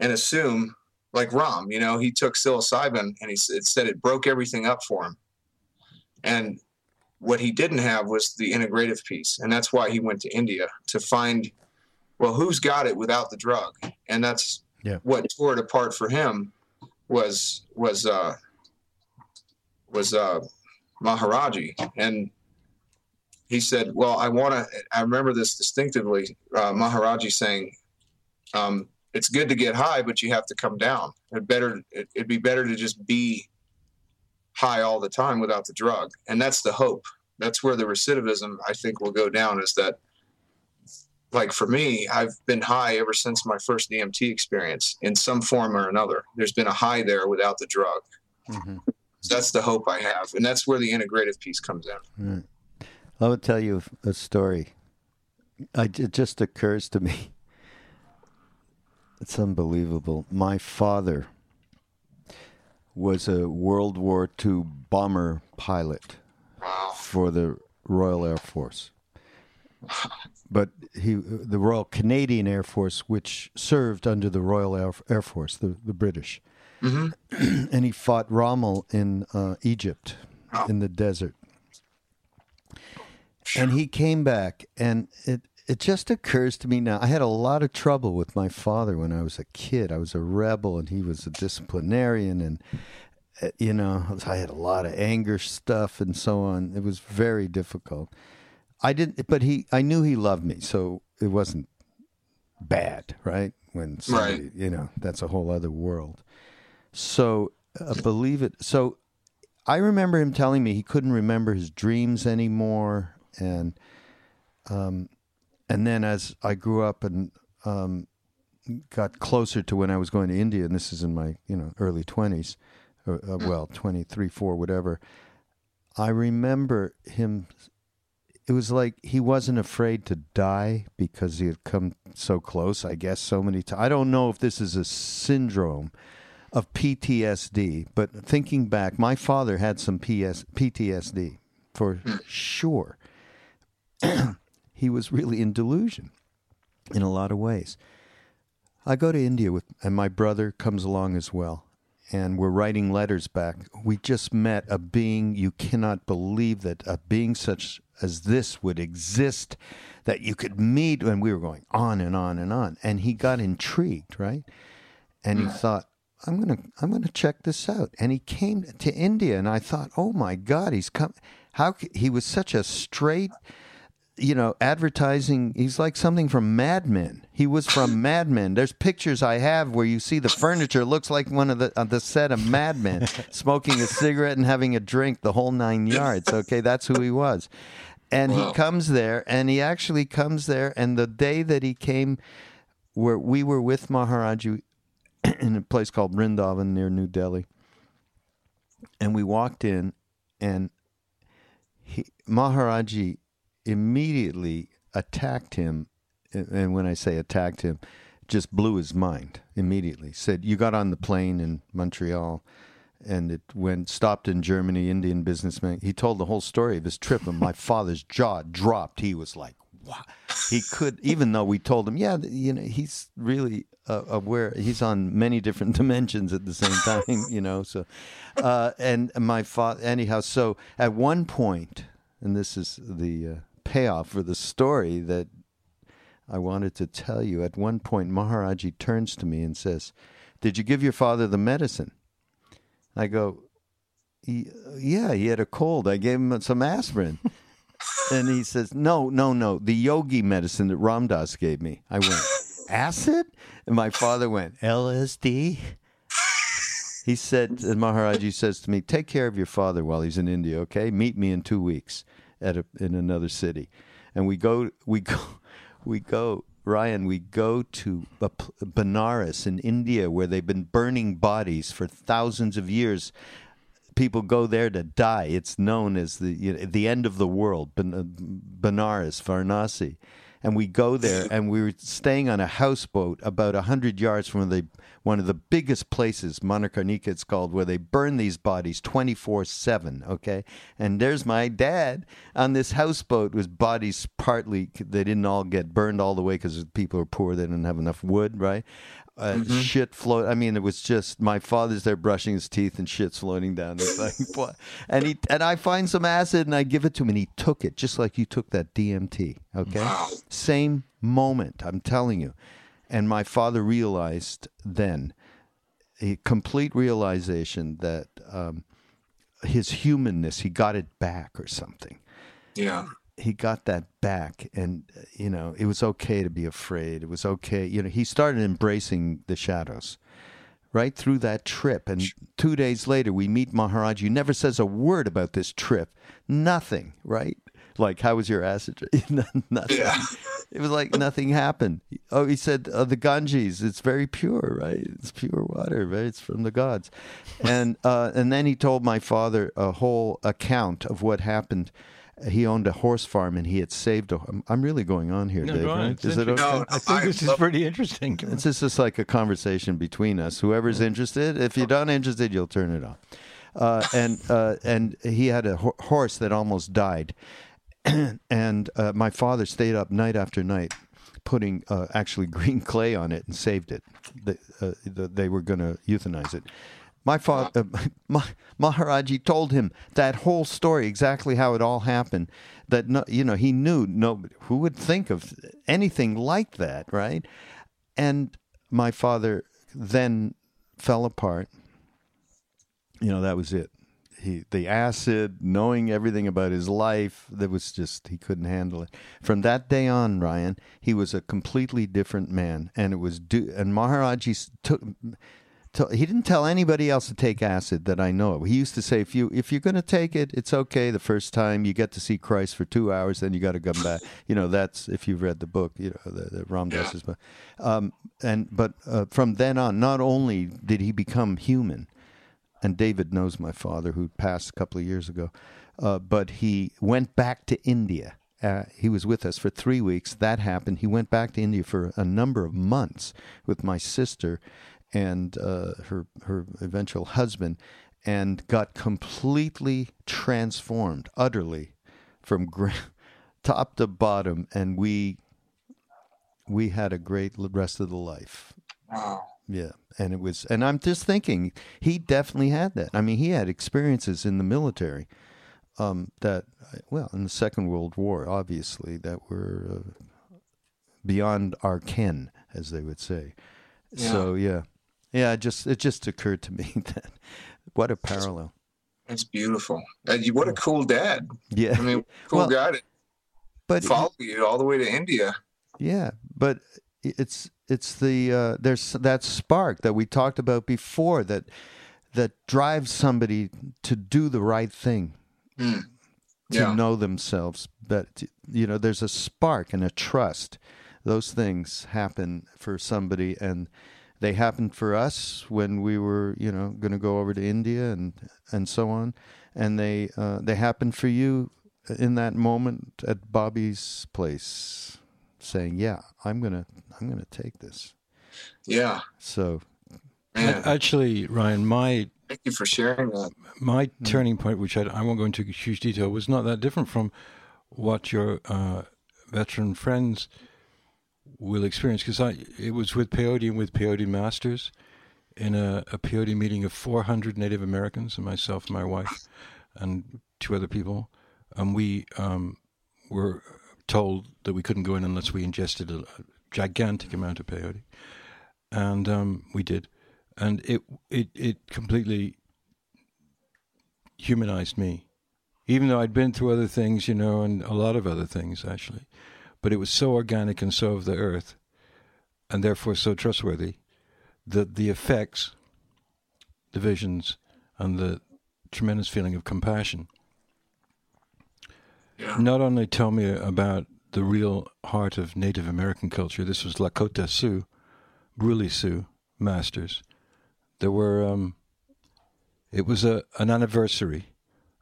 and assume like Rom. you know, he took psilocybin and he said it broke everything up for him. And what he didn't have was the integrative piece. And that's why he went to India to find, well, who's got it without the drug? And that's yeah. what tore it apart for him was, was, uh, was, uh, Maharaji. And he said, well, I want to, I remember this distinctively, uh, Maharaji saying, um, it's good to get high, but you have to come down. It better, it, it'd be better to just be high all the time without the drug. And that's the hope. That's where the recidivism, I think, will go down is that, like for me, I've been high ever since my first DMT experience in some form or another. There's been a high there without the drug. Mm-hmm. So that's the hope I have. And that's where the integrative piece comes in. Right. I will tell you a story. I, it just occurs to me. It's unbelievable. My father was a World War II bomber pilot for the Royal Air Force. But he, the Royal Canadian Air Force, which served under the Royal Air, Air Force, the, the British. Mm-hmm. and he fought Rommel in uh, Egypt in the desert. And he came back, and it it just occurs to me now. I had a lot of trouble with my father when I was a kid. I was a rebel, and he was a disciplinarian, and uh, you know, I had a lot of anger stuff and so on. It was very difficult. I didn't, but he, I knew he loved me, so it wasn't bad, right? When somebody, Right. you know, that's a whole other world. So uh, believe it. So I remember him telling me he couldn't remember his dreams anymore, and um, and then as I grew up and um, got closer to when I was going to India, and this is in my you know early twenties, uh, uh, well twenty three, four, whatever. I remember him. It was like he wasn't afraid to die because he had come so close. I guess so many times. I don't know if this is a syndrome of PTSD, but thinking back, my father had some PS, PTSD for sure. he was really in delusion in a lot of ways. I go to India with, and my brother comes along as well, and we're writing letters back. We just met a being you cannot believe that a being such as this would exist, that you could meet, and we were going on and on and on, and he got intrigued, right? And he thought, I'm gonna I'm gonna check this out. And he came to India, and I thought, oh my God, he's come. How he was such a straight, you know, advertising. He's like something from Mad Men. He was from Mad Men. There's pictures I have where you see the furniture looks like one of the on the set of Mad Men, smoking a cigarette and having a drink, the whole nine yards. Okay, that's who he was. And he comes there, and he actually comes there. And the day that he came, where we were with Maharaji in a place called Vrindavan near New Delhi. And we walked in, and he, Maharaji immediately attacked him. And when I say attacked him, just blew his mind immediately. Said, You got on the plane in Montreal and it went stopped in Germany, Indian businessman. He told the whole story of his trip, and my father's jaw dropped. He was like, "Wow!" He could, even though we told him, "Yeah, you know, he's really uh, aware. He's on many different dimensions at the same time, you know." So, uh, and my father, anyhow. So at one point, and this is the uh, payoff for the story that I wanted to tell you. At one point, Maharaji turns to me and says, "Did you give your father the medicine?" I go, yeah, he had a cold. I gave him some aspirin. and he says, no, no, no, the yogi medicine that Ram Dass gave me. I went, acid? And my father went, LSD? He said, and Maharaji says to me, take care of your father while he's in India, okay? Meet me in two weeks at a, in another city. And we go, we go, we go, Ryan, we go to Benares in India where they've been burning bodies for thousands of years. People go there to die. It's known as the you know, the end of the world, Ben- uh, Benares, Varanasi. And we go there, and we were staying on a houseboat about a hundred yards from the one of the biggest places, Manikarnika it's called, where they burn these bodies twenty four seven. Okay, and there's my dad on this houseboat with bodies partly they didn't all get burned all the way because people are poor, they didn't have enough wood, right? Uh, Shit float. I mean, it was just my father's there brushing his teeth and shit's floating down. It's like, what? And he and I find some acid and I give it to him and he took it just like you took that DMT. Okay, same moment. I'm telling you. And my father realized then, a complete realization that um, his humanness, he got it back or something Yeah. He got that back and uh, you know it was okay to be afraid. It was okay you know he started embracing the shadows right through that trip. And two days later we meet maharaj he never says a word about this trip. Nothing right? Like how was your acid nothing. Yeah. it was like nothing happened. Oh he said uh, the ganges it's very pure right? It's pure water right? It's from the gods. And uh, and then he told my father a whole account of what happened he owned a horse farm and he had saved a I'm, I'm really going on here No, Dave go on. right? It's is it okay? No, I think I this is love- pretty interesting. It's just, just like a conversation between us. Whoever's interested, if you're not interested, you'll turn it off. Uh, and uh, and he had a ho- horse that almost died, and uh, my father stayed up night after night, putting uh, actually green clay on it and saved it. The, uh, the, they were going to euthanize it. My father, uh, Ma- Maharaji, told him that whole story, exactly how it all happened. That no, you know, he knew no, who would think of anything like that, right? And my father then fell apart. You know, that was it. he the acid, knowing everything about his life, that was just he couldn't handle it. From that day on, Ryan, he was a completely different man, and it was do and Maharaji took. He didn't tell anybody else to take acid that I know of. He used to say, "If you if you're going to take it, it's okay. The first time you get to see Christ for two hours, then you got to come back." You know, that's if you've read the book, you know, the, the Ram Dass's book. Um, and but uh, from then on, not only did he become human, and David knows my father, who passed a couple of years ago. Uh, but he went back to India. Uh, he was with us for three weeks. That happened. He went back to India for a number of months with my sister and uh, her her eventual husband, and got completely transformed, utterly, from gra- top to bottom. And we we had a great rest of the life. Wow. Yeah, and it was, and I'm just thinking he definitely had that. I mean, he had experiences in the military um, that, well, in the Second World War, obviously, that were uh, beyond our ken, as they would say. Yeah. So yeah, yeah. It just it just occurred to me that what a parallel. That's beautiful. And what a cool dad. Yeah, I mean, cool well, guy to but follow you all the way to India. Yeah, but it's it's the uh, there's that spark that we talked about before that that drives somebody to do the right thing mm. yeah. to know themselves but you know there's a spark and a trust those things happen for somebody and they happened for us when we were you know going to go over to India and and so on and they uh, they happened for you in that moment at Bobby's place saying, "Yeah, I'm gonna I'm gonna take this." Yeah. So, Man. actually, Ryan, my thank you for sharing that. My mm. turning point, which I, I, won't go into huge detail, was not that different from what your uh, veteran friends will experience because I it was with peyote and with peyote masters in a, a peyote meeting of 400 Native Americans and myself, and my wife, and two other people, and we um, were told that we couldn't go in unless we ingested a, a gigantic amount of peyote, and um, we did, and it it it completely humanized me, even though I'd been through other things, you know, and a lot of other things actually, but it was so organic and so of the earth, and therefore so trustworthy, that the effects, the visions, and the tremendous feeling of compassion yeah. not only tell me about the real heart of Native American culture. This was Lakota Sioux, Brule Sioux masters. There were. Um, it was a an anniversary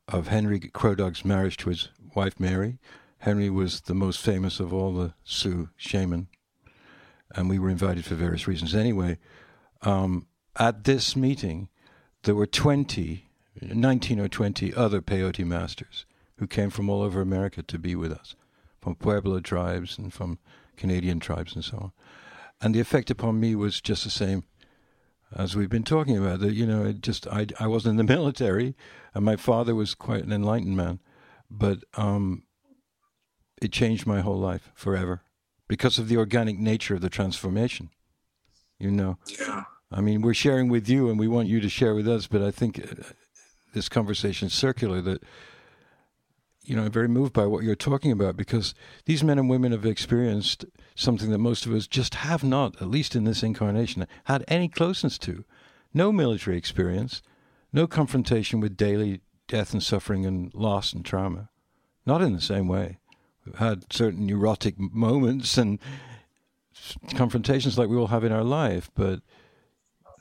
of Henry Crow Dog's marriage to his wife Mary. Henry was the most famous of all the Sioux shaman, and we were invited for various reasons. Anyway, um, at this meeting, there were 20, 19 or 20 other peyote masters who came from all over America to be with us, from Pueblo tribes and from Canadian tribes and so on. And the effect upon me was just the same as we've been talking about. That you know, it just I I wasn't in the military, and my father was quite an enlightened man, but um, it changed my whole life forever because of the organic nature of the transformation. You know. Yeah. I mean, we're sharing with you, and we want you to share with us. But I think uh, this conversation is circular. That you know, I'm very moved by what you're talking about because these men and women have experienced something that most of us just have not, at least in this incarnation, had any closeness to. No military experience, no confrontation with daily death and suffering and loss and trauma. Not in the same way. We've had certain neurotic moments and confrontations like we all have in our life, but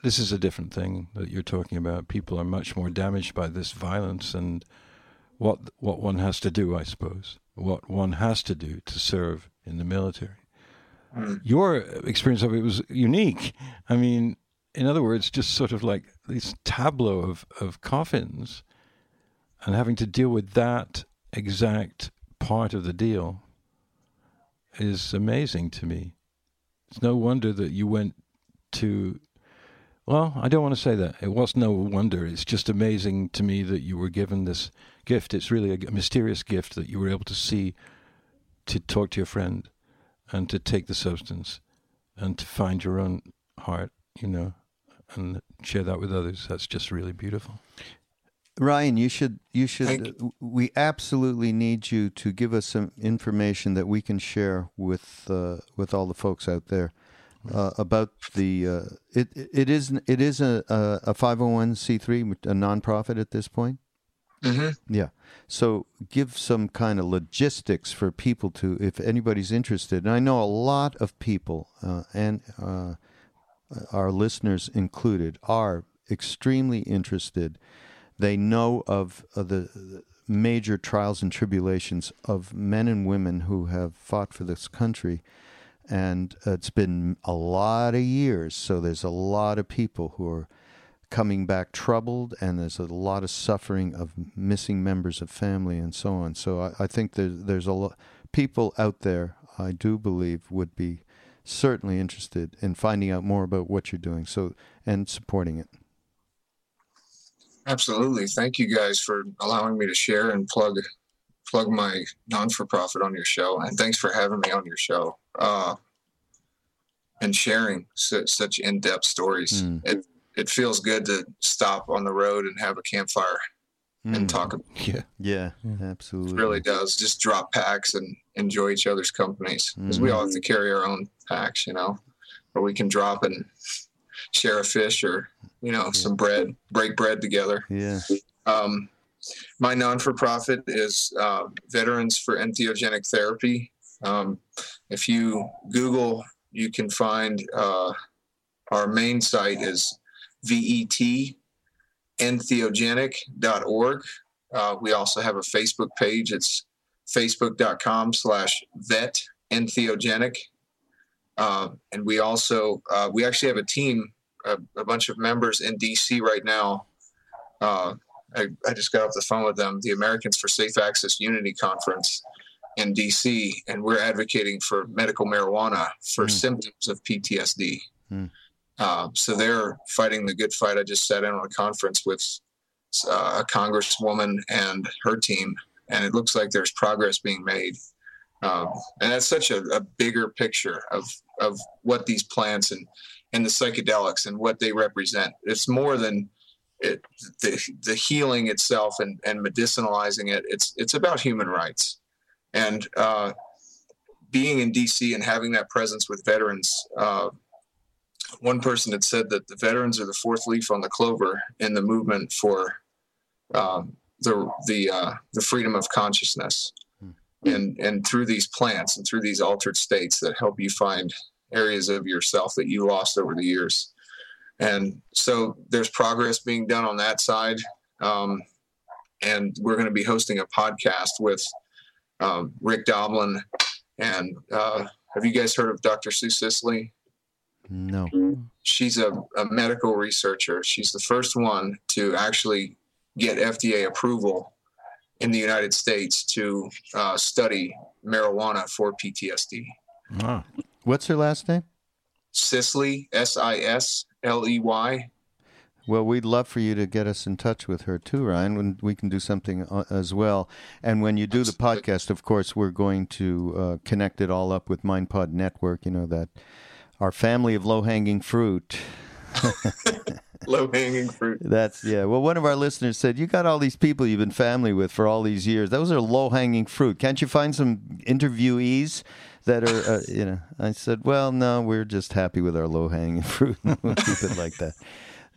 this is a different thing that you're talking about. People are much more damaged by this violence and what what one has to do, I suppose, what one has to do to serve in the military. Mm. Your experience of it was unique. I mean, in other words, just sort of like this tableau of, of coffins and having to deal with that exact part of the deal is amazing to me. It's no wonder that you went to well, I don't want to say that. It was no wonder. It's just amazing to me that you were given this gift. It's really a, mysterious gift that you were able to see, to talk to your friend, and to take the substance, and to find your own heart, you know, and share that with others. That's just really beautiful. Ryan, you should you should Thank we absolutely need you to give us some information that we can share with uh, with all the folks out there uh, about the uh, it it is it is a a five hundred one c three a nonprofit at this point. hmm Yeah. So give some kind of logistics for people to, if anybody's interested. And I know a lot of people, uh, and uh, our listeners included, are extremely interested. They know of, uh, of the major trials and tribulations of men and women who have fought for this country. And it's been a lot of years. So there's a lot of people who are coming back troubled, and there's a lot of suffering of missing members of family and so on. So I, I think there's there's a lot people out there. I do believe would be certainly interested in finding out more about what you're doing. So and supporting it. Absolutely. Thank you guys for allowing me to share and plug plug my non for profit on your show. And thanks for having me on your show. Uh, and sharing su- such in depth stories. Mm. It it feels good to stop on the road and have a campfire Mm. and talk. It Yeah. Yeah, absolutely. really does. Just drop packs and enjoy each other's companies because we all have to carry our own packs, you know, or we can drop and share a fish or you know some bread, break bread together. Yeah. Um, my non for profit is uh, Veterans for Entheogenic Therapy. Um, if you Google, you can find uh, our main site is VET entheogenic.org. Uh, we also have a Facebook page. It's facebook.com slash vet entheogenic. Uh, and we also, uh, we actually have a team, a, a bunch of members in DC right now. Uh, I, I just got off the phone with them, the Americans for Safe Access Unity Conference in DC, and we're advocating for medical marijuana for Mm. symptoms of PTSD. Mm. Uh, so they're fighting the good fight. I just sat in on a conference with uh, a congresswoman and her team, and it looks like there's progress being made. Um, and that's such a, a bigger picture of of what these plants and and the psychedelics and what they represent. It's more than it, the the healing itself and and medicinalizing it. It's it's about human rights, and uh, being in DC and having that presence with veterans. Uh, one person had said that the veterans are the fourth leaf on the clover in the movement for um, the the uh, the freedom of consciousness, and and through these plants and through these altered states that help you find areas of yourself that you lost over the years. And so there's progress being done on that side. Um, and we're going to be hosting a podcast with um, Rick Doblin. And uh, have you guys heard of Dr. Sue Sisley? No. She's a, a medical researcher. She's the first one to actually get FDA approval in the United States to uh, study marijuana for PTSD. Ah. What's her last name? Sisley, S I S L E Y. Well, we'd love for you to get us in touch with her too, Ryan. When we can do something uh, as well. And when you do the podcast, of course, we're going to uh, connect it all up with MindPod Network. You know that our family of low hanging fruit. Low hanging fruit. That's yeah. Well, one of our listeners said, "You got all these people you've been family with for all these years. Those are low hanging fruit. Can't you find some interviewees that are, uh, you know?" I said, "Well, no, we're just happy with our low hanging fruit. we'll keep it like that."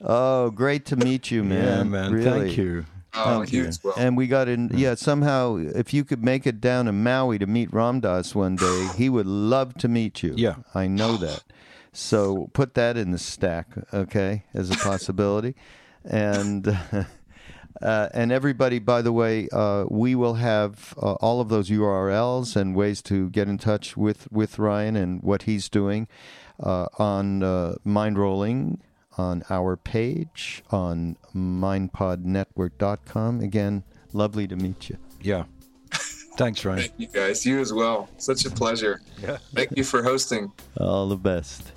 Oh, great to meet you, man. Yeah, man. Really. Thank you. Oh, Thank you you. as well. And we got in, yeah, somehow, if you could make it down to Maui to meet Ram Dass one day, he would love to meet you. Yeah. I know that. So put that in the stack, okay, as a possibility. and. Uh, and everybody, by the way, uh, we will have uh, all of those URLs and ways to get in touch with, with Ryan and what he's doing uh, on uh, Mind Rolling on our page on mindpodnetwork.com. Again, lovely to meet you. Yeah. Thanks, Ryan. Thank you guys. You as well. Such a pleasure. Yeah. Thank you for hosting. All the best.